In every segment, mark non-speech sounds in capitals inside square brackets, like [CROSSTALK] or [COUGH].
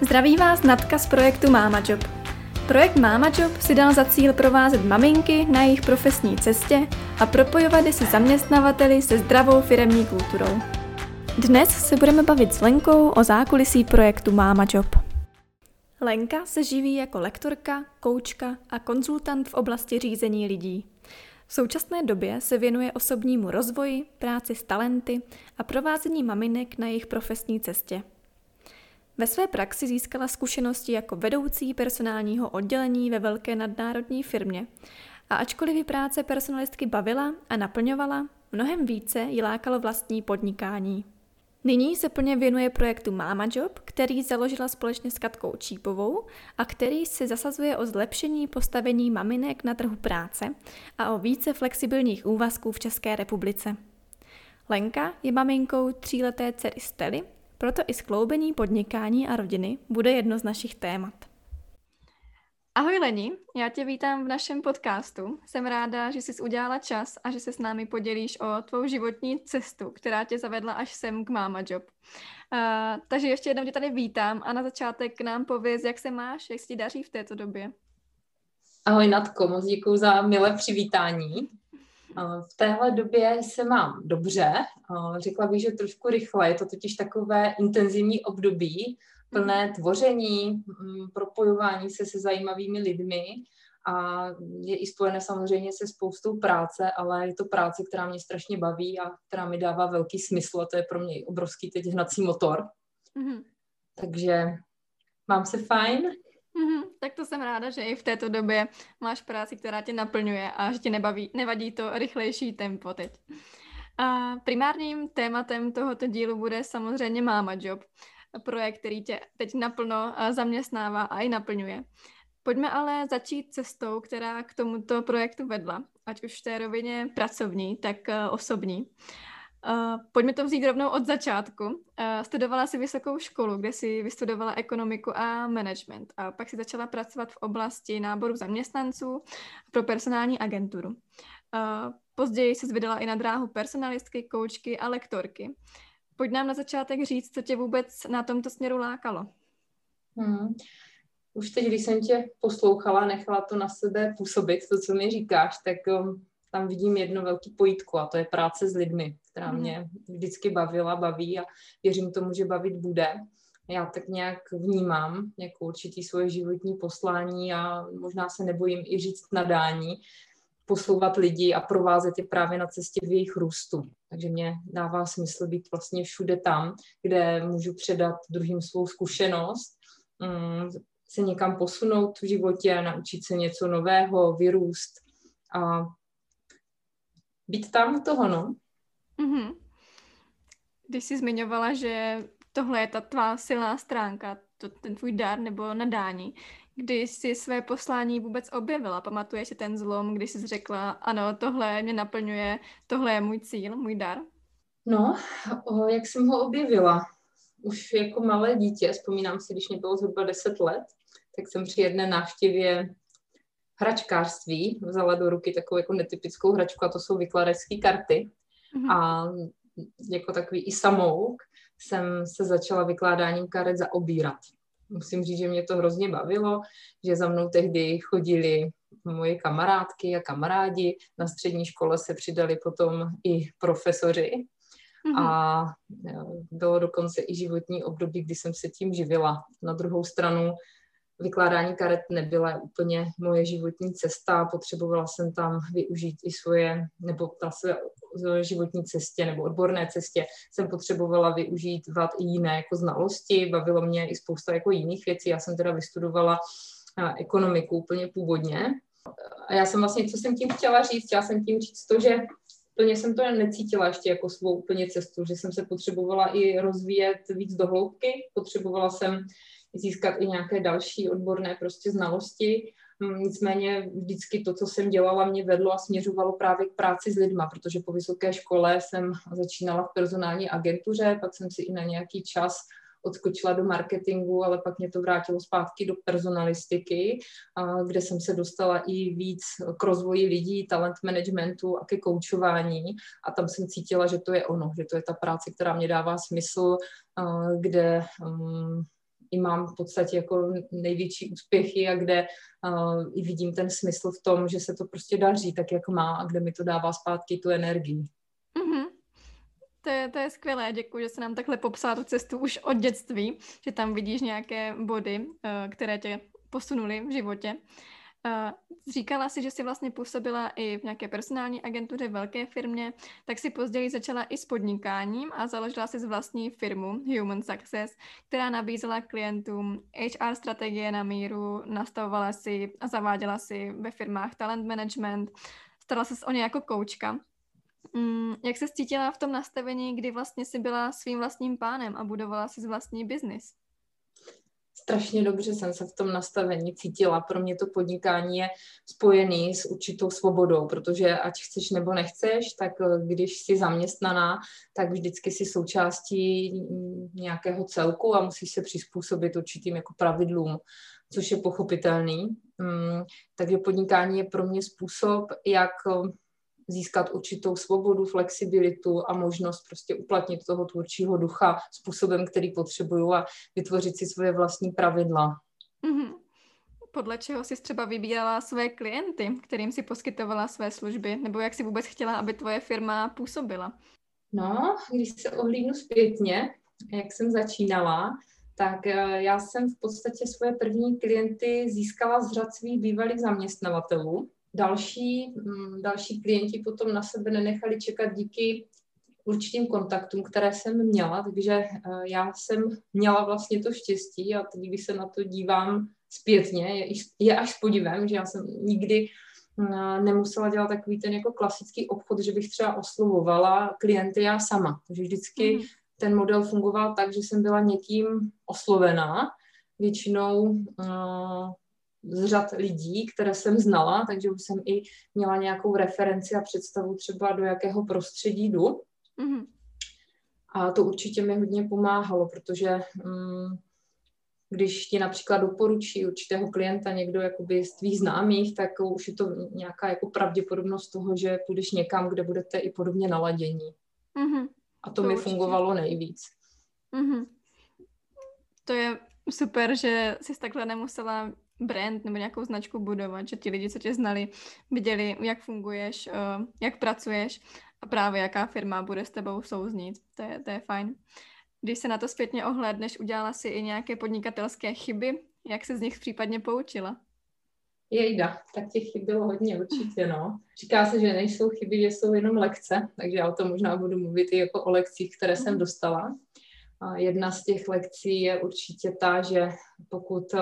Zdraví vás Natka z projektu Mama Job. Projekt Mama Job si dal za cíl provázet maminky na jejich profesní cestě a propojovat je se zaměstnavateli se zdravou firemní kulturou. Dnes se budeme bavit s Lenkou o zákulisí projektu Mama Job. Lenka se živí jako lektorka, koučka a konzultant v oblasti řízení lidí. V současné době se věnuje osobnímu rozvoji, práci s talenty a provázení maminek na jejich profesní cestě. Ve své praxi získala zkušenosti jako vedoucí personálního oddělení ve velké nadnárodní firmě a ačkoliv ji práce personalistky bavila a naplňovala, mnohem více ji lákalo vlastní podnikání. Nyní se plně věnuje projektu Mama Job, který založila společně s Katkou Čípovou a který si zasazuje o zlepšení postavení maminek na trhu práce a o více flexibilních úvazků v České republice. Lenka je maminkou tříleté dcery Stely proto i skloubení podnikání a rodiny bude jedno z našich témat. Ahoj Leni, já tě vítám v našem podcastu. Jsem ráda, že jsi udělala čas a že se s námi podělíš o tvou životní cestu, která tě zavedla až sem k Mama Job. Uh, takže ještě jednou tě tady vítám a na začátek k nám pověz, jak se máš, jak se ti daří v této době. Ahoj Natko, moc děkuji za milé přivítání. V téhle době se mám dobře, řekla bych, že trošku rychle, je to totiž takové intenzivní období, plné mhm. tvoření, mm, propojování se se zajímavými lidmi a je i spojené samozřejmě se spoustou práce, ale je to práce, která mě strašně baví a která mi dává velký smysl a to je pro mě obrovský teď hnací motor. Mm-hmm. Takže mám se fajn, Mm-hmm, tak to jsem ráda, že i v této době máš práci, která tě naplňuje a že ti nebaví, nevadí to rychlejší tempo teď. A primárním tématem tohoto dílu bude samozřejmě Mama Job, projekt, který tě teď naplno zaměstnává a i naplňuje. Pojďme ale začít cestou, která k tomuto projektu vedla, ať už v té rovině pracovní, tak osobní. Uh, pojďme to vzít rovnou od začátku. Uh, studovala si vysokou školu, kde si vystudovala ekonomiku a management a pak si začala pracovat v oblasti náboru zaměstnanců pro personální agenturu. Uh, později se vydala i na dráhu personalistky, koučky a lektorky. Pojď nám na začátek říct, co tě vůbec na tomto směru lákalo. Hmm. Už teď, když jsem tě poslouchala, nechala to na sebe působit, to, co mi říkáš, tak um, tam vidím jedno velké pojítko a to je práce s lidmi, která mhm. mě vždycky bavila, baví a věřím tomu, že bavit bude. Já tak nějak vnímám jako určitý svoje životní poslání a možná se nebojím i říct nadání, poslouvat lidi a provázet je právě na cestě v jejich růstu. Takže mě dává smysl být vlastně všude tam, kde můžu předat druhým svou zkušenost, mm, se někam posunout v životě, naučit se něco nového, vyrůst a být tam u toho, no. Mm-hmm. Když jsi zmiňovala, že tohle je ta tvá silná stránka, to, ten tvůj dar nebo nadání, kdy jsi své poslání vůbec objevila? Pamatuješ si ten zlom, kdy jsi řekla, ano, tohle mě naplňuje, tohle je můj cíl, můj dar? No, o, jak jsem ho objevila? Už jako malé dítě, vzpomínám si, když mě bylo zhruba 10 let, tak jsem při jedné návštěvě hračkářství, vzala do ruky takovou jako netypickou hračku a to jsou vykladačské karty. Mm-hmm. A jako takový i samouk jsem se začala vykládáním karet zaobírat. Musím říct, že mě to hrozně bavilo, že za mnou tehdy chodili moje kamarádky a kamarádi. Na střední škole se přidali potom i profesoři. Mm-hmm. A e, bylo dokonce i životní období, kdy jsem se tím živila. Na druhou stranu vykládání karet nebyla úplně moje životní cesta, potřebovala jsem tam využít i svoje, nebo na své životní cestě nebo odborné cestě jsem potřebovala využít vat i jiné jako znalosti, bavilo mě i spousta jako jiných věcí, já jsem teda vystudovala ekonomiku úplně původně. A já jsem vlastně, co jsem tím chtěla říct, chtěla jsem tím říct to, že plně jsem to necítila ještě jako svou úplně cestu, že jsem se potřebovala i rozvíjet víc do hloubky, potřebovala jsem získat i nějaké další odborné prostě znalosti. Mm, nicméně vždycky to, co jsem dělala, mě vedlo a směřovalo právě k práci s lidma, protože po vysoké škole jsem začínala v personální agentuře, pak jsem si i na nějaký čas odskočila do marketingu, ale pak mě to vrátilo zpátky do personalistiky, kde jsem se dostala i víc k rozvoji lidí, talent managementu a ke koučování a tam jsem cítila, že to je ono, že to je ta práce, která mě dává smysl, kde mm, i mám v podstatě jako největší úspěchy a kde uh, i vidím ten smysl v tom, že se to prostě daří tak, jak má a kde mi to dává zpátky tu energii. Mm-hmm. To je, to je skvělé, děkuji, že se nám takhle popsala tu cestu už od dětství, že tam vidíš nějaké body, uh, které tě posunuly v životě. Uh, říkala si, že jsi vlastně působila i v nějaké personální agentuře, velké firmě, tak si později začala i s podnikáním a založila si vlastní firmu Human Success, která nabízela klientům HR strategie na míru, nastavovala si a zaváděla si ve firmách talent management, starala se o ně jako koučka. Mm, jak se cítila v tom nastavení, kdy vlastně si byla svým vlastním pánem a budovala si vlastní biznis? Strašně dobře jsem se v tom nastavení cítila. Pro mě to podnikání je spojený s určitou svobodou, protože ať chceš nebo nechceš, tak eh, když jsi zaměstnaná, tak vždycky si součástí nějakého celku a musíš se přizpůsobit určitým jako pravidlům, což je pochopitelný. Mm, takže podnikání je pro mě způsob, jak eh, získat určitou svobodu, flexibilitu a možnost prostě uplatnit toho tvůrčího ducha způsobem, který potřebuju a vytvořit si svoje vlastní pravidla. Mm-hmm. Podle čeho jsi třeba vybírala své klienty, kterým si poskytovala své služby, nebo jak si vůbec chtěla, aby tvoje firma působila? No, když se ohlídnu zpětně, jak jsem začínala, tak eh, já jsem v podstatě svoje první klienty získala z řad svých bývalých zaměstnavatelů, Další, mm, další klienti potom na sebe nenechali čekat díky určitým kontaktům, které jsem měla, takže eh, já jsem měla vlastně to štěstí a teď, když se na to dívám zpětně, je, je až s podivem, že já jsem nikdy mm, nemusela dělat takový ten jako klasický obchod, že bych třeba oslovovala klienty já sama. Takže vždycky mm. ten model fungoval tak, že jsem byla někým oslovená, většinou uh, z řad lidí, které jsem znala, takže už jsem i měla nějakou referenci a představu třeba do jakého prostředí jdu. Mm-hmm. A to určitě mi hodně pomáhalo, protože um, když ti například doporučí určitého klienta někdo jakoby z tvých známých, tak už je to nějaká jako pravděpodobnost toho, že půjdeš někam, kde budete i podobně naladění. Mm-hmm. A to, to mi určitě. fungovalo nejvíc. Mm-hmm. To je super, že jsi takhle nemusela brand nebo nějakou značku budovat, že ti lidi, co tě znali, viděli, jak funguješ, eh, jak pracuješ a právě jaká firma bude s tebou souznít. To je, to je fajn. Když se na to zpětně ohlédneš, udělala si i nějaké podnikatelské chyby, jak se z nich případně poučila? Jejda, tak těch chyb bylo hodně určitě, no. Říká se, že nejsou chyby, že jsou jenom lekce, takže já o tom možná budu mluvit i jako o lekcích, které jsem mhm. dostala. A jedna z těch lekcí je určitě ta, že pokud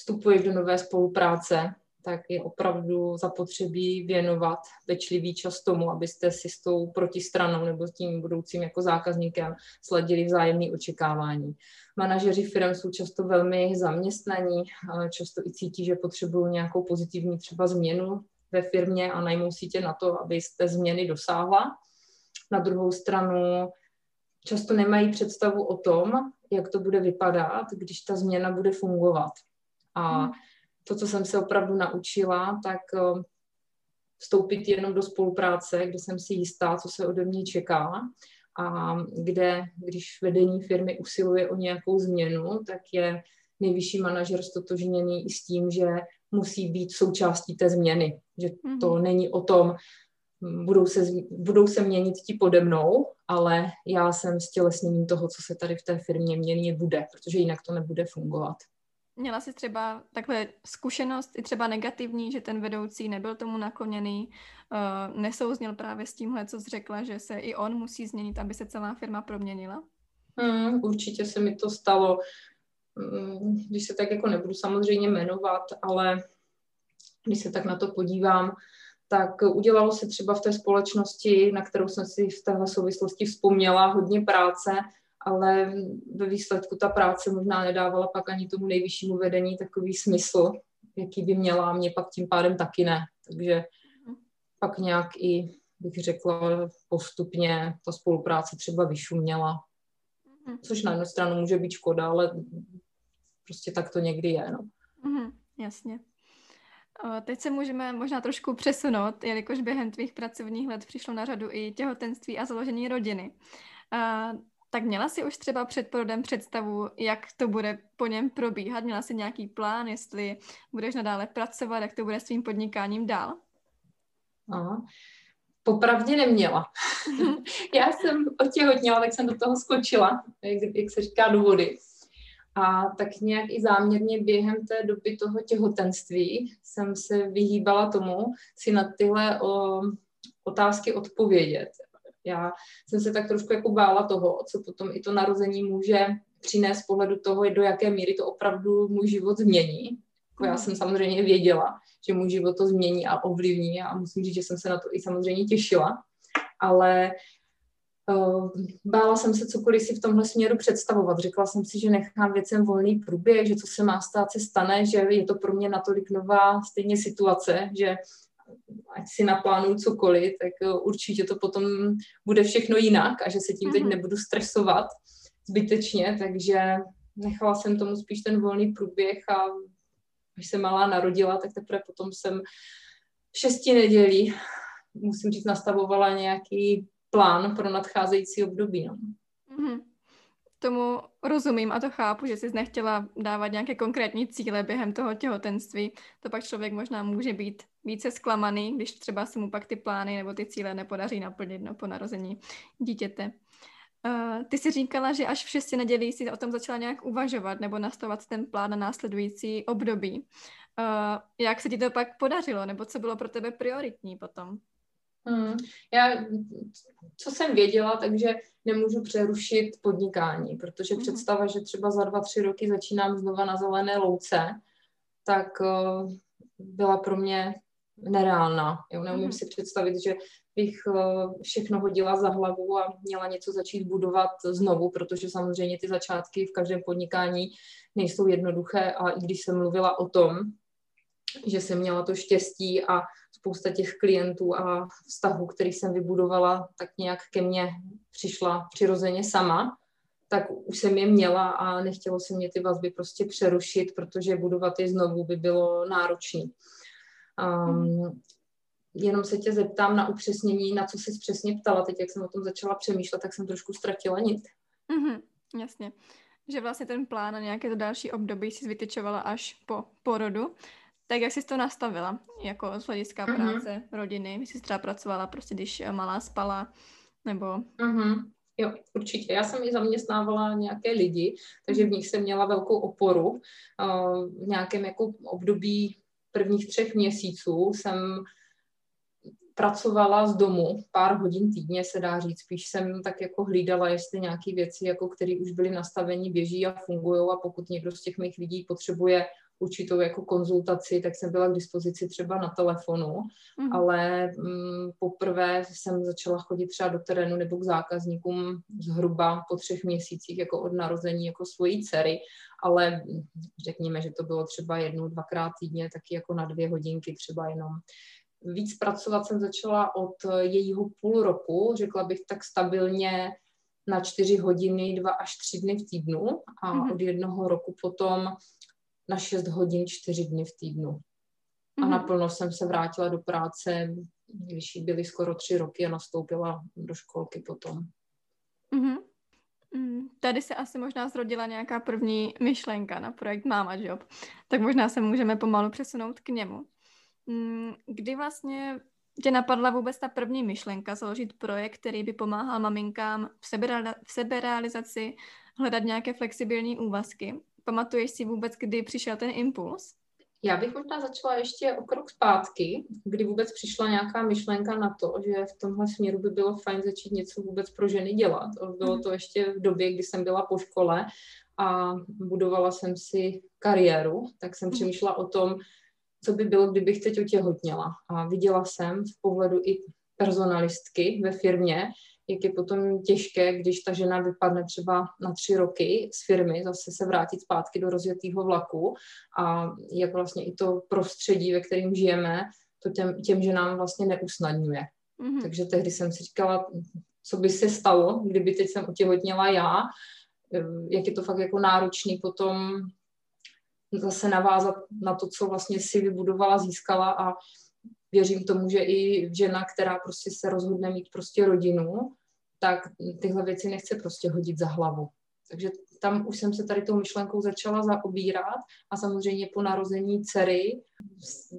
vstupuješ do nové spolupráce, tak je opravdu zapotřebí věnovat pečlivý čas tomu, abyste si s tou protistranou nebo s tím budoucím jako zákazníkem sledili vzájemné očekávání. Manažeři firm jsou často velmi zaměstnaní, často i cítí, že potřebují nějakou pozitivní třeba změnu ve firmě a najmou si tě na to, abyste změny dosáhla. Na druhou stranu často nemají představu o tom, jak to bude vypadat, když ta změna bude fungovat. A hmm. to, co jsem se opravdu naučila, tak eh, vstoupit jenom do spolupráce, kde jsem si jistá, co se ode mě čeká a kde, když vedení firmy usiluje o nějakou změnu, tak je nejvyšší manažer stotožněný i s tím, že musí být součástí té změny. Že to mm. není o tom, budou se, budou se měnit ti pode mnou, ale já jsem stělesněním toho, co se tady v té firmě měnit bude, protože jinak to nebude fungovat. Měla jsi třeba takhle zkušenost, i třeba negativní, že ten vedoucí nebyl tomu nakloněný, uh, nesouzněl právě s tímhle, co jsi řekla, že se i on musí změnit, aby se celá firma proměnila? Hmm, určitě se mi to stalo. Hmm, když se tak jako nebudu samozřejmě jmenovat, ale když se tak na to podívám, tak udělalo se třeba v té společnosti, na kterou jsem si v téhle souvislosti vzpomněla, hodně práce, ale ve výsledku ta práce možná nedávala pak ani tomu nejvyššímu vedení takový smysl, jaký by měla, a mě pak tím pádem taky ne. Takže pak nějak i, bych řekla, postupně ta spolupráce třeba vyšuměla. Mhm. Což na jednu stranu může být škoda, ale prostě tak to někdy je. No. Mm, jasně. Teď se můžeme možná trošku přesunout, jelikož během tvých pracovních let přišlo na řadu i těhotenství a založení rodiny. Tak měla si už třeba před porodem představu, jak to bude po něm probíhat? Měla si nějaký plán, jestli budeš nadále pracovat, jak to bude s tvým podnikáním dál? Aha. Popravdě neměla. [LAUGHS] Já jsem otěhotněla, tak jsem do toho skočila, jak, jak se říká, do vody. A tak nějak i záměrně během té doby toho těhotenství jsem se vyhýbala tomu si na tyhle o, otázky odpovědět. Já jsem se tak trošku jako bála toho, co potom i to narození může přinést z pohledu toho, do jaké míry to opravdu můj život změní. Jako já mhm. jsem samozřejmě věděla, že můj život to změní a ovlivní a musím říct, že jsem se na to i samozřejmě těšila, ale uh, bála jsem se cokoliv si v tomhle směru představovat. Řekla jsem si, že nechám věcem volný průběh, že co se má stát, se stane, že je to pro mě natolik nová stejně situace, že ať si naplánuju cokoliv, tak eh, určitě to potom bude všechno jinak a že se tím teď mhm. nebudu stresovat zbytečně, takže nechala jsem tomu spíš ten volný průběh a když se malá narodila, tak teprve potom jsem v šesti nedělí, musím říct, nastavovala nějaký plán pro nadcházející období. No. Mm-hmm. Tomu rozumím a to chápu, že jsi nechtěla dávat nějaké konkrétní cíle během toho těhotenství. To pak člověk možná může být více zklamaný, když třeba se mu pak ty plány nebo ty cíle nepodaří naplnit no, po narození dítěte. Uh, ty jsi říkala, že až v šesti nedělí si o tom začala nějak uvažovat nebo nastavovat ten plán na následující období. Uh, jak se ti to pak podařilo, nebo co bylo pro tebe prioritní potom? Hmm. Já, co jsem věděla, takže nemůžu přerušit podnikání, protože hmm. představa, že třeba za dva, tři roky začínám znova na zelené louce, tak uh, byla pro mě nereálná. Jo, neumím hmm. si představit, že bych uh, všechno hodila za hlavu a měla něco začít budovat znovu, protože samozřejmě ty začátky v každém podnikání nejsou jednoduché a i když jsem mluvila o tom, že jsem měla to štěstí a spousta těch klientů a vztahů, který jsem vybudovala, tak nějak ke mně přišla přirozeně sama, tak už jsem je měla a nechtělo se mě ty vazby prostě přerušit, protože budovat je znovu by bylo náročné. Um, jenom se tě zeptám na upřesnění, na co jsi přesně ptala. Teď, jak jsem o tom začala přemýšlet, tak jsem trošku ztratila nic. Mm-hmm, jasně. Že vlastně ten plán na nějaké to další období si vytyčovala až po porodu. Tak jak jsi to nastavila, jako z hlediska mm-hmm. práce, rodiny? Jsi třeba pracovala prostě, když malá spala, nebo... Mm-hmm. Jo, určitě. Já jsem i zaměstnávala nějaké lidi, takže v nich jsem měla velkou oporu. V nějakém jako období prvních třech měsíců jsem pracovala z domu pár hodin týdně, se dá říct. Spíš jsem tak jako hlídala, jestli nějaké věci, jako které už byly nastaveny, běží a fungují a pokud někdo z těch mých lidí potřebuje určitou jako konzultaci, tak jsem byla k dispozici třeba na telefonu, mm. ale mm, poprvé jsem začala chodit třeba do terénu nebo k zákazníkům zhruba po třech měsících jako od narození jako svojí dcery, ale řekněme, že to bylo třeba jednou, dvakrát týdně, taky jako na dvě hodinky třeba jenom. Víc pracovat jsem začala od jejího půl roku, řekla bych tak stabilně na čtyři hodiny, dva až tři dny v týdnu a mm-hmm. od jednoho roku potom na 6 hodin 4 dny v týdnu. A mm-hmm. naplno jsem se vrátila do práce, když jí byly skoro tři roky a nastoupila do školky potom. Mm-hmm. Tady se asi možná zrodila nějaká první myšlenka na projekt Mama Job, tak možná se můžeme pomalu přesunout k němu. Mm, kdy vlastně tě napadla vůbec ta první myšlenka založit projekt, který by pomáhal maminkám v seberealizaci, hledat nějaké flexibilní úvazky Pamatuješ si vůbec, kdy přišel ten impuls? Já bych možná začala ještě o krok zpátky, kdy vůbec přišla nějaká myšlenka na to, že v tomhle směru by bylo fajn začít něco vůbec pro ženy dělat. Bylo to ještě v době, kdy jsem byla po škole a budovala jsem si kariéru, tak jsem mhm. přemýšlela o tom, co by bylo, kdybych teď otěhotněla. A viděla jsem v pohledu i personalistky ve firmě, jak je potom těžké, když ta žena vypadne třeba na tři roky z firmy, zase se vrátit zpátky do rozjetého vlaku a jak vlastně i to prostředí, ve kterém žijeme, to těm, těm ženám vlastně neusnadňuje. Mm-hmm. Takže tehdy jsem si říkala, co by se stalo, kdyby teď jsem otěhotněla já, jak je to fakt jako náročný potom zase navázat na to, co vlastně si vybudovala, získala a věřím tomu, že i žena, která prostě se rozhodne mít prostě rodinu, tak tyhle věci nechce prostě hodit za hlavu. Takže tam už jsem se tady tou myšlenkou začala zaobírat a samozřejmě po narození dcery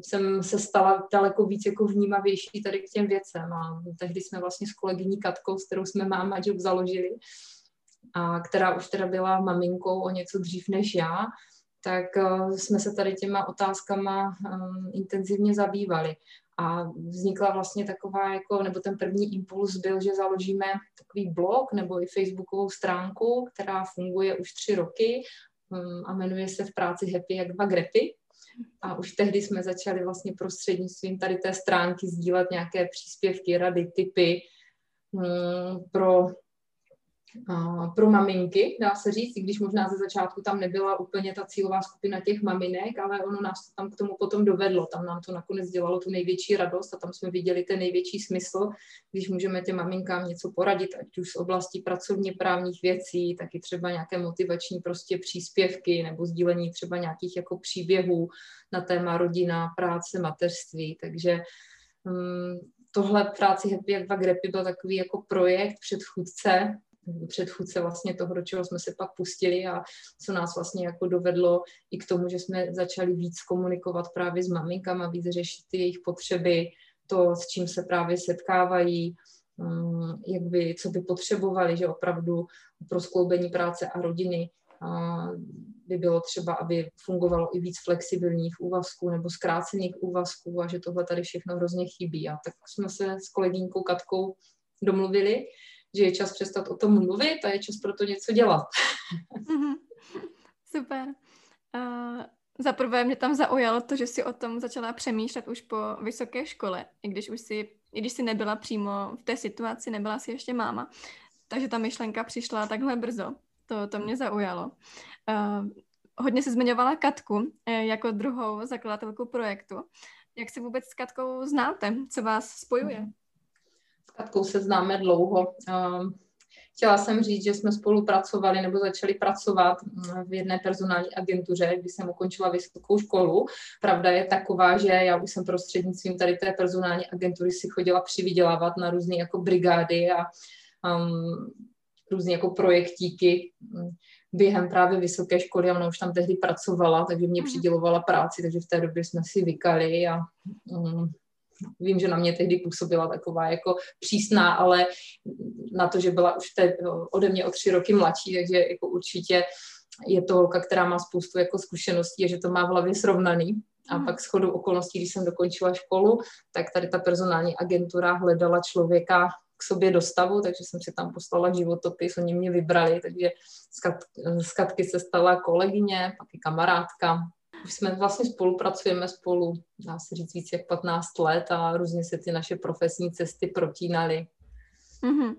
jsem se stala daleko víc jako vnímavější tady k těm věcem a tehdy jsme vlastně s kolegyní Katkou, s kterou jsme Máma Job založili, a která už teda byla maminkou o něco dřív než já, tak uh, jsme se tady těma otázkama um, intenzivně zabývali. A vznikla vlastně taková, jako, nebo ten první impuls byl, že založíme takový blog nebo i facebookovou stránku, která funguje už tři roky um, a jmenuje se v práci Happy jak dva grepy. A už tehdy jsme začali vlastně prostřednictvím tady té stránky sdílet nějaké příspěvky, rady, typy um, pro pro maminky, dá se říct, i když možná ze začátku tam nebyla úplně ta cílová skupina těch maminek, ale ono nás to tam k tomu potom dovedlo. Tam nám to nakonec dělalo tu největší radost a tam jsme viděli ten největší smysl, když můžeme těm maminkám něco poradit, ať už z oblasti pracovně právních věcí, tak i třeba nějaké motivační prostě příspěvky nebo sdílení třeba nějakých jako příběhů na téma rodina, práce, mateřství. Takže um, tohle práci Happy jak dva grepy byl takový jako projekt předchůdce předchůdce vlastně toho, do čeho jsme se pak pustili a co nás vlastně jako dovedlo i k tomu, že jsme začali víc komunikovat právě s maminkama, víc řešit ty jejich potřeby, to, s čím se právě setkávají, mm, jak by, co by potřebovali, že opravdu pro skloubení práce a rodiny by bylo třeba, aby fungovalo i víc flexibilních úvazků nebo zkrácených úvazků a že tohle tady všechno hrozně chybí. A tak jsme se s kolegyňkou Katkou domluvili, že je čas přestat o tom mluvit a je čas pro to něco dělat. Mm-hmm. [LAUGHS] Super. Uh, za prvé mě tam zaujalo to, že si o tom začala přemýšlet už po vysoké škole, i když už si, i když si nebyla přímo v té situaci, nebyla si ještě máma. Takže ta myšlenka přišla takhle brzo. To, to mě zaujalo. Uh, hodně si zmiňovala Katku eh, jako druhou zakladatelku projektu. Jak si vůbec s Katkou znáte? Co vás spojuje? Katkou se známe dlouho. Ehm, chtěla jsem říct, že jsme spolupracovali nebo začali pracovat mm, v jedné personální agentuře, kdy jsem ukončila vysokou školu. Pravda je taková, že já už jsem prostřednictvím tady té personální agentury si chodila přivydělávat na různé jako brigády a um, různé jako projektíky mm, během právě vysoké školy a ona už tam tehdy pracovala, takže mě mhm. přidělovala práci, takže v té době jsme si vykali a um, vím, že na mě tehdy působila taková jako přísná, ale na to, že byla už te, ode mě o tři roky mladší, takže jako určitě je to holka, která má spoustu jako zkušeností a že to má v hlavě srovnaný. A hmm. pak s chodou okolností, když jsem dokončila školu, tak tady ta personální agentura hledala člověka k sobě dostavu, takže jsem si tam poslala životopis, oni mě vybrali, takže z Katky se stala kolegyně, pak i kamarádka, už jsme vlastně spolupracujeme spolu, dá se říct, víc jak 15 let a různě se ty naše profesní cesty protínaly. Mm-hmm.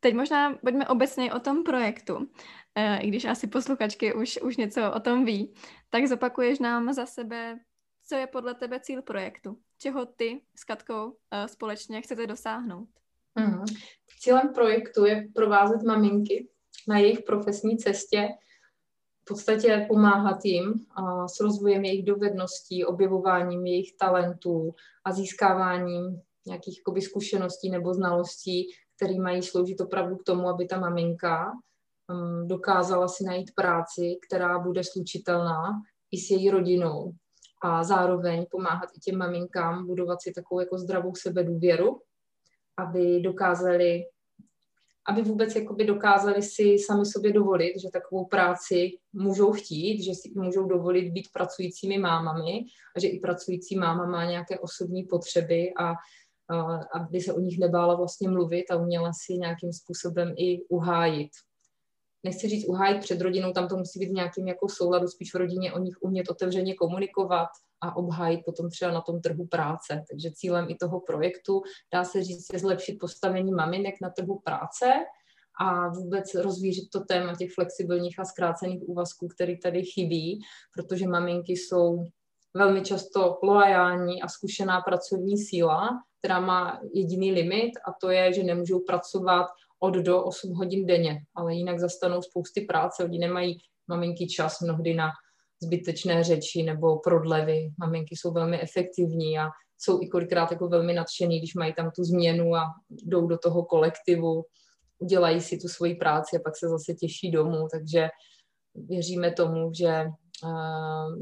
Teď možná pojďme obecně o tom projektu. E, I když asi posluchačky už, už něco o tom ví, tak zopakuješ nám za sebe, co je podle tebe cíl projektu? Čeho ty s Katkou e, společně chcete dosáhnout? Mm-hmm. Cílem projektu je provázet maminky na jejich profesní cestě v podstatě pomáhat jim a s rozvojem jejich dovedností, objevováním jejich talentů a získáváním nějakých jakoby, zkušeností nebo znalostí, které mají sloužit opravdu k tomu, aby ta maminka um, dokázala si najít práci, která bude slučitelná i s její rodinou. A zároveň pomáhat i těm maminkám budovat si takovou jako zdravou sebedůvěru, aby dokázali aby vůbec jakoby dokázali si sami sobě dovolit, že takovou práci můžou chtít, že si můžou dovolit být pracujícími mámami a že i pracující máma má nějaké osobní potřeby a, a aby se o nich nebála vlastně mluvit a uměla si nějakým způsobem i uhájit. Nechci říct uhájit před rodinou, tam to musí být v nějakým jako souladu, spíš v rodině o nich umět otevřeně komunikovat a obhájit potom třeba na tom trhu práce. Takže cílem i toho projektu, dá se říct, je zlepšit postavení maminek na trhu práce a vůbec rozvířit to téma těch flexibilních a zkrácených úvazků, který tady chybí, protože maminky jsou velmi často loajální a zkušená pracovní síla, která má jediný limit a to je, že nemůžou pracovat od do 8 hodin denně, ale jinak zastanou spousty práce, oni nemají maminky čas mnohdy na zbytečné řeči nebo prodlevy. Maminky jsou velmi efektivní a jsou i kolikrát jako velmi nadšený, když mají tam tu změnu a jdou do toho kolektivu, udělají si tu svoji práci a pak se zase těší domů, takže věříme tomu, že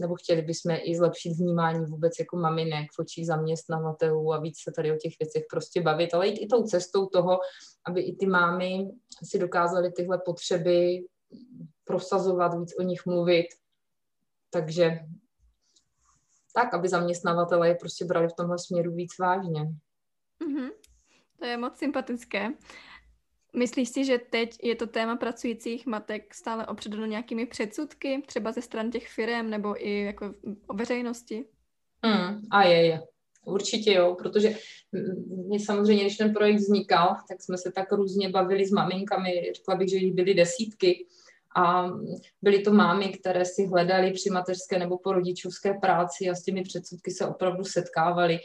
nebo chtěli bychom i zlepšit vnímání vůbec jako maminek v očích zaměstnavatelů a víc se tady o těch věcech prostě bavit, ale jít i tou cestou toho, aby i ty mámy si dokázaly tyhle potřeby prosazovat, víc o nich mluvit. Takže tak, aby zaměstnavatele je prostě brali v tomhle směru víc vážně. Mm-hmm. To je moc sympatické. Myslíš si, že teď je to téma pracujících matek stále opředeno nějakými předsudky, třeba ze stran těch firm nebo i jako o veřejnosti? Hmm, a je, je. Určitě jo, protože my samozřejmě, když ten projekt vznikal, tak jsme se tak různě bavili s maminkami, řekla bych, že jich byly desítky a byly to mámy, které si hledaly při mateřské nebo po rodičovské práci a s těmi předsudky se opravdu setkávaly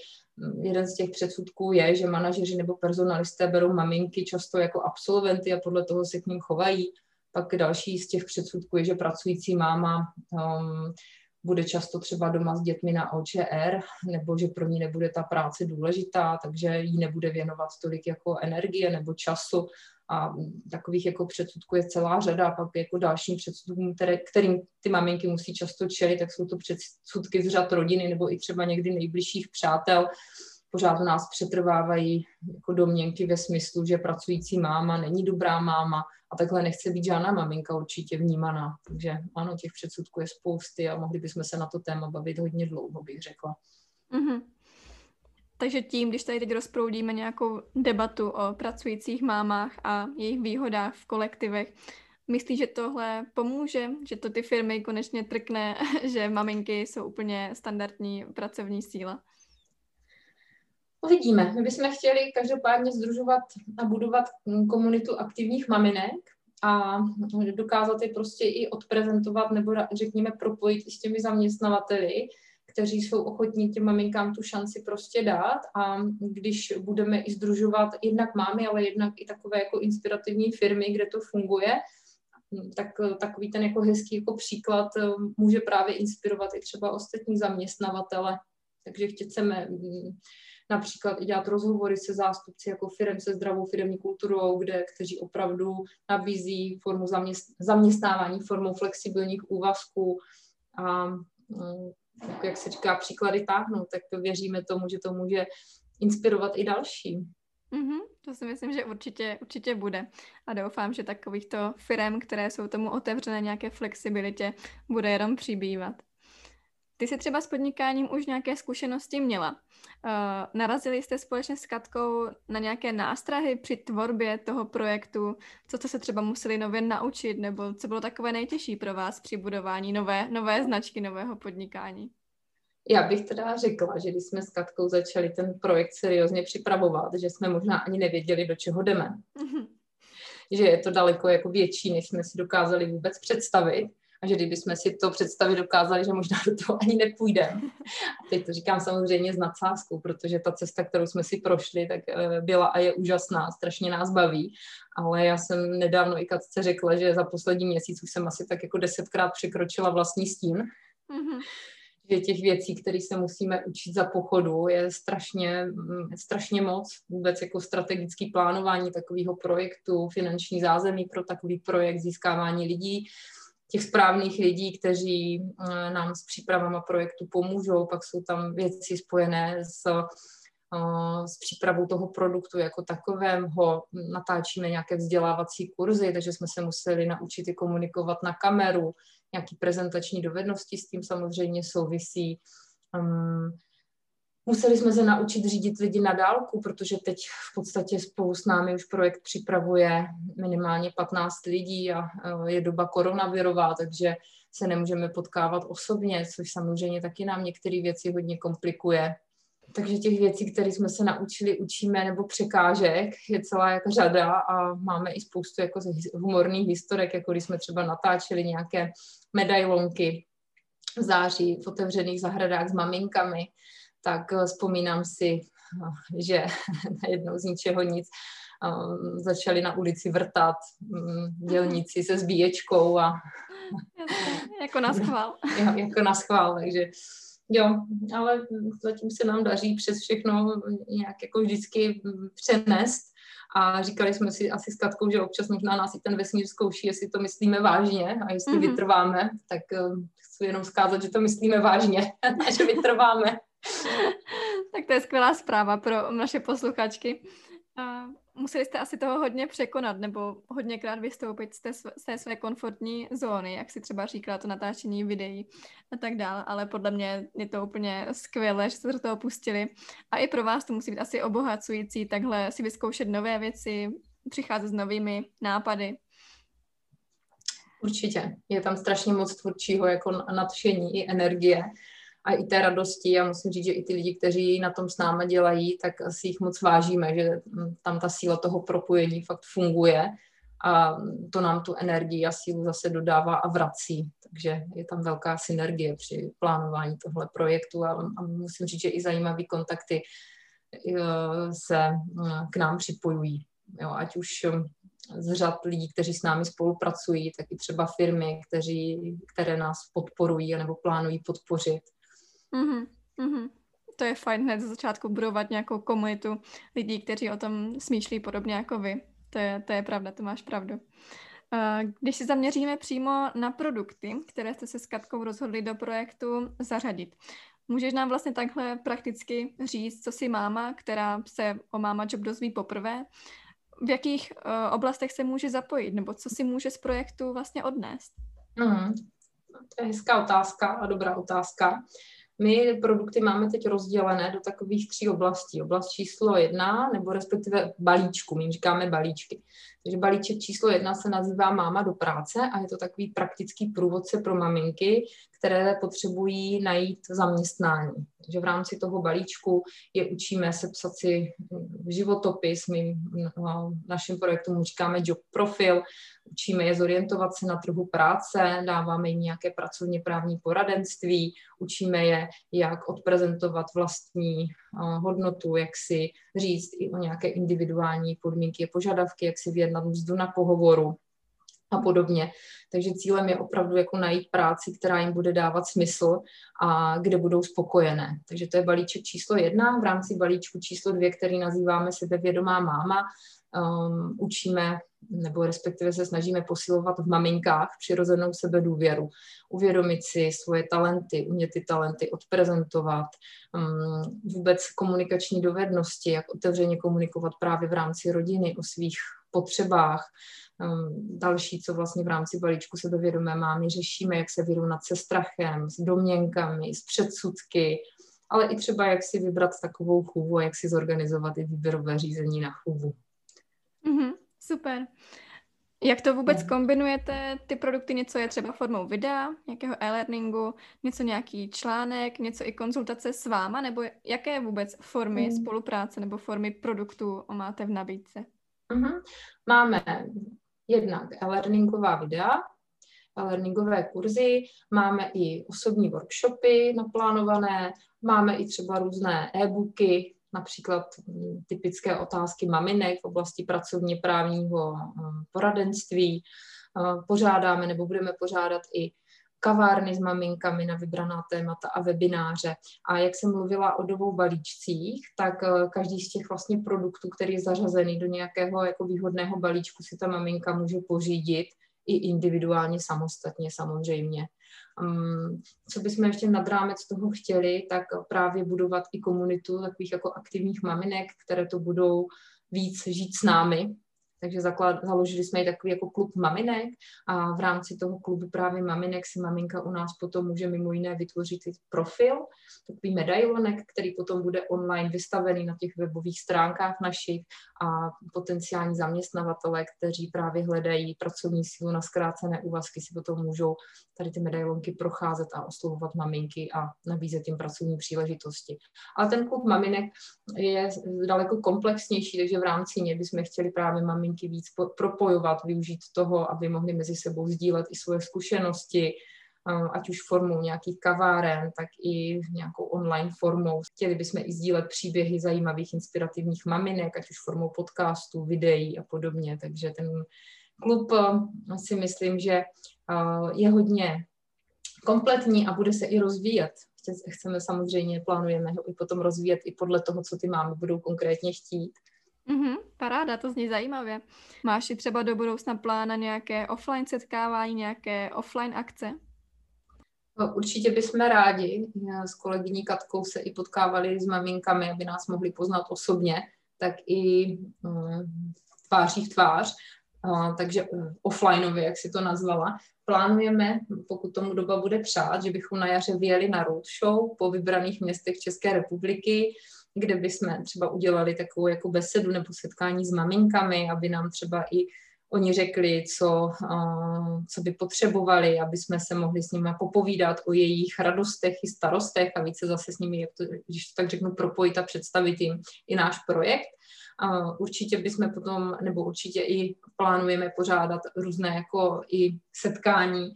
jeden z těch předsudků je, že manažeři nebo personalisté berou maminky často jako absolventy a podle toho se k ním chovají. Pak další z těch předsudků je, že pracující máma um, bude často třeba doma s dětmi na OČR, nebo že pro ní nebude ta práce důležitá, takže jí nebude věnovat tolik jako energie nebo času. A takových jako předsudků je celá řada. Pak jako dalším předsudkům, které, kterým ty maminky musí často čelit, tak jsou to předsudky z řad rodiny nebo i třeba někdy nejbližších přátel. Pořád nás přetrvávají jako domněnky ve smyslu, že pracující máma není dobrá máma a takhle nechce být žádná maminka určitě vnímaná. Takže ano, těch předsudků je spousty a mohli bychom se na to téma bavit hodně dlouho, bych řekla. Mm-hmm. Takže tím, když tady teď rozproudíme nějakou debatu o pracujících mámách a jejich výhodách v kolektivech, myslíš, že tohle pomůže, že to ty firmy konečně trkne, [LAUGHS] že maminky jsou úplně standardní pracovní síla? Uvidíme. My bychom chtěli každopádně združovat a budovat komunitu aktivních maminek a dokázat je prostě i odprezentovat nebo řekněme propojit i s těmi zaměstnavateli, kteří jsou ochotní těm maminkám tu šanci prostě dát a když budeme i združovat jednak mámy, ale jednak i takové jako inspirativní firmy, kde to funguje, tak takový ten jako hezký jako příklad eh, může právě inspirovat i třeba ostatní zaměstnavatele. Takže chceme mm, například i dělat rozhovory se zástupci jako firm se zdravou firmní kulturou, kde, kteří opravdu nabízí formu zaměst, zaměstnávání formou flexibilních úvazků a jak se říká, příklady táhnout, tak věříme tomu, že to může inspirovat i další. Mm-hmm, to si myslím, že určitě, určitě bude. A doufám, že takovýchto firm, které jsou tomu otevřené nějaké flexibilitě, bude jenom přibývat. Ty jsi třeba s podnikáním už nějaké zkušenosti měla. Uh, narazili jste společně s Katkou na nějaké nástrahy při tvorbě toho projektu? Co jste se třeba museli nově naučit? Nebo co bylo takové nejtěžší pro vás při budování nové, nové značky, nového podnikání? Já bych teda řekla, že když jsme s Katkou začali ten projekt seriózně připravovat, že jsme možná ani nevěděli, do čeho jdeme. Mm-hmm. Že je to daleko jako větší, než jsme si dokázali vůbec představit a že kdybychom si to představit dokázali, že možná do toho ani nepůjdeme. A teď to říkám samozřejmě s nadsázkou, protože ta cesta, kterou jsme si prošli, tak eh, byla a je úžasná, strašně nás baví, ale já jsem nedávno i Katce řekla, že za poslední měsíc už jsem asi tak jako desetkrát překročila vlastní stín, mm-hmm že těch věcí, které se musíme učit za pochodu, je strašně, mm, strašně moc. Vůbec jako strategický plánování takového projektu, finanční zázemí pro takový projekt, získávání lidí, těch správných lidí, kteří eh, nám s přípravama projektu pomůžou. Pak jsou tam věci spojené s, eh, s přípravou toho produktu jako takového. Natáčíme nějaké vzdělávací kurzy, takže jsme se museli naučit i komunikovat na kameru, nějaký prezentační dovednosti s tím samozřejmě souvisí. Um, Museli jsme se naučit řídit lidi na dálku, protože teď v podstatě spolu s námi už projekt připravuje minimálně 15 lidí a e, je doba koronavirová, takže se nemůžeme potkávat osobně, což samozřejmě taky nám některé věci hodně komplikuje. Takže těch věcí, které jsme se naučili, učíme, nebo překážek, je celá jako řada a máme i spoustu jako humorných historek, jako když jsme třeba natáčeli nějaké medailonky v září v otevřených zahradách s maminkami, tak eh, vzpomínám si, eh, že [LAUGHS] najednou z ničeho nic eh, začali na ulici vrtat mm, dělníci se zbíječkou a... [LAUGHS] jako na schvál. [LAUGHS] Jo, jako na schvál, takže jo, ale zatím se nám daří přes všechno nějak jako vždycky přenést a říkali jsme si asi s Katkou, že občas možná nás i ten vesmír zkouší, jestli to myslíme vážně a jestli mm-hmm. vytrváme, tak chci jenom zkázat, že to myslíme vážně, a že vytrváme. Tak to je skvělá zpráva pro naše posluchačky. Museli jste asi toho hodně překonat nebo hodněkrát vystoupit z té, z té své komfortní zóny, jak si třeba říkala to natáčení videí a tak dále, ale podle mě je to úplně skvělé, že jste do toho pustili a i pro vás to musí být asi obohacující takhle si vyzkoušet nové věci, přicházet s novými nápady. Určitě. Je tam strašně moc tvůrčího jako nadšení i energie a i té radosti a musím říct, že i ty lidi, kteří na tom s náma dělají, tak si jich moc vážíme, že tam ta síla toho propojení fakt funguje a to nám tu energii a sílu zase dodává a vrací. Takže je tam velká synergie při plánování tohle projektu a, a musím říct, že i zajímavé kontakty e, se e, k nám připojují. Jo, ať už z řad lidí, kteří s námi spolupracují, tak i třeba firmy, kteří, které nás podporují nebo plánují podpořit. Mm-hmm. Mm-hmm. To je fajn hned ze začátku budovat nějakou komunitu lidí, kteří o tom smýšlí podobně jako vy. To je, to je pravda, to máš pravdu. Když se zaměříme přímo na produkty, které jste se s Katkou rozhodli do projektu zařadit, můžeš nám vlastně takhle prakticky říct, co si máma, která se o Máma Job dozví poprvé, v jakých uh, oblastech se může zapojit, nebo co si může z projektu vlastně odnést? Mm, to je hezká otázka a dobrá otázka. My produkty máme teď rozdělené do takových tří oblastí. Oblast číslo jedna, nebo respektive balíčku, my říkáme balíčky. Takže balíček číslo jedna se nazývá Máma do práce a je to takový praktický průvodce pro maminky, které potřebují najít zaměstnání. Takže v rámci toho balíčku je učíme sepsat si životopis, my no, našim projektům říkáme job profil, učíme je zorientovat se na trhu práce, dáváme jim nějaké pracovně právní poradenství, učíme je, jak odprezentovat vlastní hodnotu, jak si říct i o nějaké individuální podmínky a požadavky, jak si vyjednat mzdu na pohovoru a podobně. Takže cílem je opravdu jako najít práci, která jim bude dávat smysl a kde budou spokojené. Takže to je balíček číslo jedna. V rámci balíčku číslo dvě, který nazýváme sebevědomá máma, um, učíme nebo respektive se snažíme posilovat v maminkách přirozenou sebedůvěru, uvědomit si svoje talenty, umět ty talenty odprezentovat, um, vůbec komunikační dovednosti, jak otevřeně komunikovat právě v rámci rodiny o svých potřebách. Um, další, co vlastně v rámci balíčku sebevědomé mámy řešíme, jak se vyrovnat se strachem, s domněnkami, s předsudky, ale i třeba jak si vybrat takovou chůvu, jak si zorganizovat i výběrové řízení na chůvu. Mm-hmm. Super. Jak to vůbec no. kombinujete, ty produkty? Něco je třeba formou videa, nějakého e-learningu, něco nějaký článek, něco i konzultace s váma, nebo jaké vůbec formy mm. spolupráce nebo formy produktů máte v nabídce? Mm-hmm. Máme jednak e-learningová videa, e-learningové kurzy, máme i osobní workshopy naplánované, máme i třeba různé e-booky, například typické otázky maminek v oblasti pracovně právního mm, poradenství. Pořádáme nebo budeme pořádat i kavárny s maminkami na vybraná témata a webináře. A jak jsem mluvila o dvou balíčcích, tak e, každý z těch vlastně produktů, který je zařazený do nějakého jako výhodného balíčku, si ta maminka může pořídit i individuálně samostatně samozřejmě. Um, co bychom ještě nad rámec toho chtěli, tak právě budovat i komunitu takových jako aktivních maminek, které to budou víc žít s námi, takže zaklad, založili jsme i takový jako klub maminek a v rámci toho klubu právě maminek si maminka u nás potom může mimo jiné vytvořit profil, takový medailonek, který potom bude online vystavený na těch webových stránkách našich a potenciální zaměstnavatele, kteří právě hledají pracovní sílu na zkrácené úvazky, si potom můžou tady ty medailonky procházet a oslovovat maminky a nabízet jim pracovní příležitosti. Ale ten klub maminek je daleko komplexnější, takže v rámci něj bychom chtěli právě maminky maminky víc propojovat, využít toho, aby mohli mezi sebou sdílet i svoje zkušenosti, ať už formou nějakých kaváren, tak i nějakou online formou. Chtěli bychom i sdílet příběhy zajímavých, inspirativních maminek, ať už formou podcastů, videí a podobně. Takže ten klub si myslím, že je hodně kompletní a bude se i rozvíjet. Chceme samozřejmě, plánujeme ho i potom rozvíjet i podle toho, co ty mámy budou konkrétně chtít. Mm-hmm, paráda, to zní zajímavě. Máš i třeba do budoucna plán na nějaké offline setkávání, nějaké offline akce? No, určitě bychom rádi. S kolegyní Katkou se i potkávali s maminkami, aby nás mohli poznat osobně, tak i um, tváří v tvář, takže uh, offlineově, jak si to nazvala. Plánujeme, pokud tomu doba bude přát, že bychom na jaře vyjeli na roadshow po vybraných městech České republiky, kde bychom třeba udělali takovou jako besedu nebo setkání s maminkami, aby nám třeba i oni řekli, co, co by potřebovali, aby jsme se mohli s nimi popovídat o jejich radostech i starostech a více zase s nimi, jak to, když to tak řeknu, propojit a představit jim i náš projekt. Určitě bychom potom, nebo určitě i plánujeme pořádat různé jako i setkání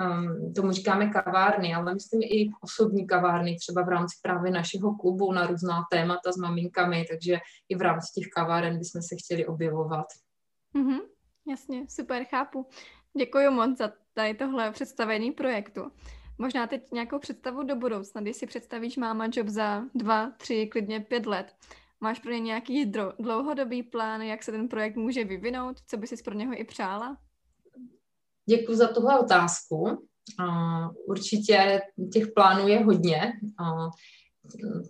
um, tomu říkáme kavárny, ale myslím i osobní kavárny, třeba v rámci právě našeho klubu na různá témata s maminkami, takže i v rámci těch kaváren bychom se chtěli objevovat. Mm-hmm, jasně, super, chápu. Děkuji moc za tady tohle představení projektu. Možná teď nějakou představu do budoucna, když si představíš máma job za dva, tři, klidně pět let. Máš pro ně nějaký dlouhodobý plán, jak se ten projekt může vyvinout? Co by si pro něho i přála? Děkuji za tuhle otázku. Určitě těch plánů je hodně.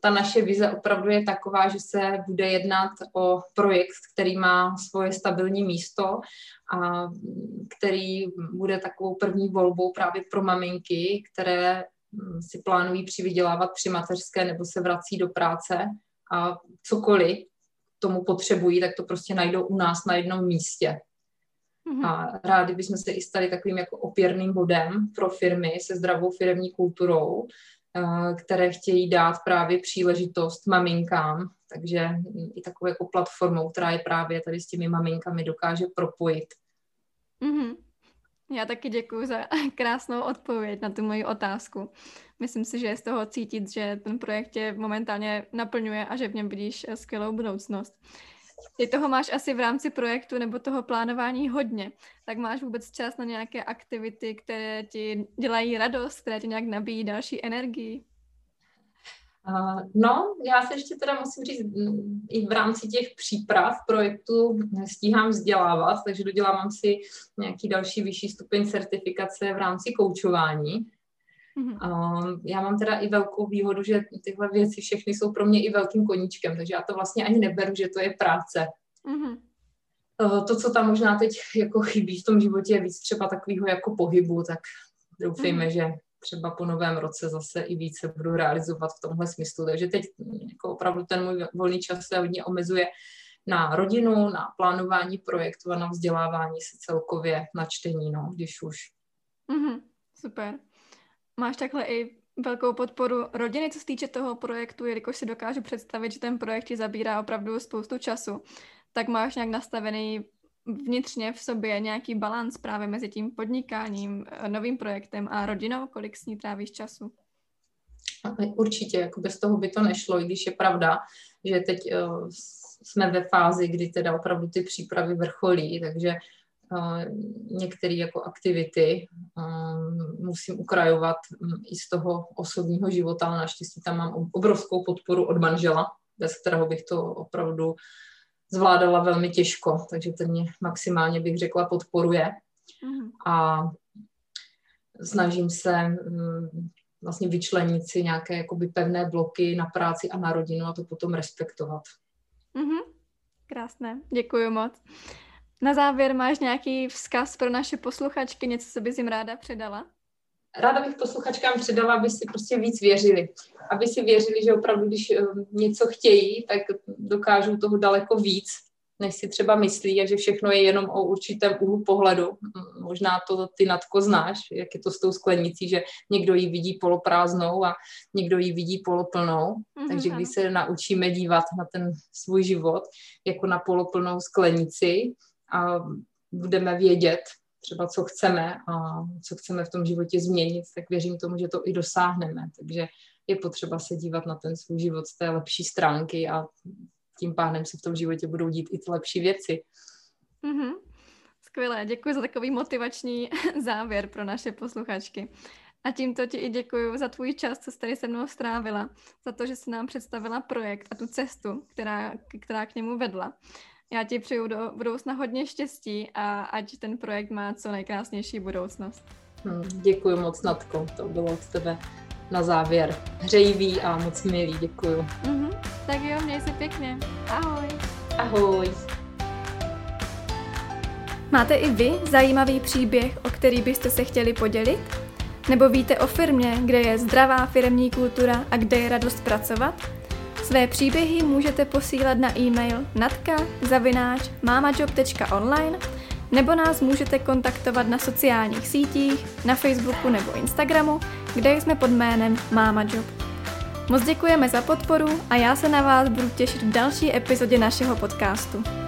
Ta naše vize opravdu je taková, že se bude jednat o projekt, který má svoje stabilní místo a který bude takovou první volbou právě pro maminky, které si plánují přivydělávat při mateřské nebo se vrací do práce a cokoliv tomu potřebují, tak to prostě najdou u nás na jednom místě. Mm-hmm. A rádi bychom se i stali takovým jako opěrným bodem pro firmy se zdravou firmní kulturou, eh, které chtějí dát právě příležitost maminkám, takže i takovou jako platformou, která je právě tady s těmi maminkami dokáže propojit. Mm-hmm. Já taky děkuji za [LAUGHS] krásnou odpověď na tu moji otázku. Myslím si, že je z toho cítit, že ten projekt tě momentálně naplňuje a že v něm vidíš skvělou budoucnost. Ty toho máš asi v rámci projektu nebo toho plánování hodně. Tak máš vůbec čas na nějaké aktivity, které ti dělají radost, které ti nějak nabíjí další energii? No, já se ještě teda musím říct, i v rámci těch příprav projektu stíhám vzdělávat, takže dodělávám si nějaký další vyšší stupeň certifikace v rámci koučování. Mm-hmm. já mám teda i velkou výhodu, že tyhle věci všechny jsou pro mě i velkým koníčkem, takže já to vlastně ani neberu, že to je práce. Mm-hmm. to, co tam možná teď jako chybí v tom životě, je víc třeba takového jako pohybu, tak doufejme, mm-hmm. že třeba po novém roce zase i více budu realizovat v tomhle smyslu. Takže teď jako opravdu ten můj volný čas se hodně omezuje na rodinu, na plánování projektu a na vzdělávání se celkově na čtení, no, když už. Mm-hmm, super máš takhle i velkou podporu rodiny, co se týče toho projektu, jelikož si dokážu představit, že ten projekt ti zabírá opravdu spoustu času, tak máš nějak nastavený vnitřně v sobě nějaký balans právě mezi tím podnikáním, eh, novým projektem a rodinou, kolik s ní trávíš času? Určitě, jako bez toho by to nešlo, i když je pravda, že teď uh, jsme ve fázi, kdy teda opravdu ty přípravy vrcholí, takže některé jako aktivity musím ukrajovat i z toho osobního života, ale naštěstí tam mám obrovskou podporu od manžela, bez kterého bych to opravdu zvládala velmi těžko, takže ten mě maximálně bych řekla podporuje. Mhm. A snažím se vlastně vyčlenit si nějaké jakoby pevné bloky na práci a na rodinu a to potom respektovat. Mm-hmm. Krásné, děkuji moc. Na závěr máš nějaký vzkaz pro naše posluchačky, něco, co bys jim ráda předala? Ráda bych posluchačkám předala, aby si prostě víc věřili. Aby si věřili, že opravdu, když eh, něco chtějí, tak dokážou toho daleko víc, než si třeba myslí a že všechno je jenom o určitém úhlu pohledu. Možná to ty nadko znáš, jak je to s tou sklenicí, že někdo ji vidí poloprázdnou a někdo ji vidí poloplnou. Mm-hmm. Takže když se naučíme dívat na ten svůj život jako na poloplnou sklenici, a budeme vědět třeba, co chceme a co chceme v tom životě změnit, tak věřím tomu, že to i dosáhneme. Takže je potřeba se dívat na ten svůj život z té lepší stránky a tím pádem se v tom životě budou dít i ty lepší věci. Mm-hmm. Skvělé, děkuji za takový motivační [LAUGHS] závěr pro naše posluchačky. A tímto ti i děkuji za tvůj čas, co jsi tady se mnou strávila, za to, že jsi nám představila projekt a tu cestu, která, která k němu vedla. Já ti přeju do budoucna hodně štěstí a ať ten projekt má co nejkrásnější budoucnost. Hmm, děkuji moc, Natko. To bylo od tebe na závěr hřejivý a moc milý. Děkuji. Mm-hmm. Tak jo, měj se pěkně. Ahoj. Ahoj. Máte i vy zajímavý příběh, o který byste se chtěli podělit? Nebo víte o firmě, kde je zdravá firmní kultura a kde je radost pracovat? Své příběhy můžete posílat na e-mail natka.mamajob.online nebo nás můžete kontaktovat na sociálních sítích, na Facebooku nebo Instagramu, kde jsme pod jménem Mama Job. Moc děkujeme za podporu a já se na vás budu těšit v další epizodě našeho podcastu.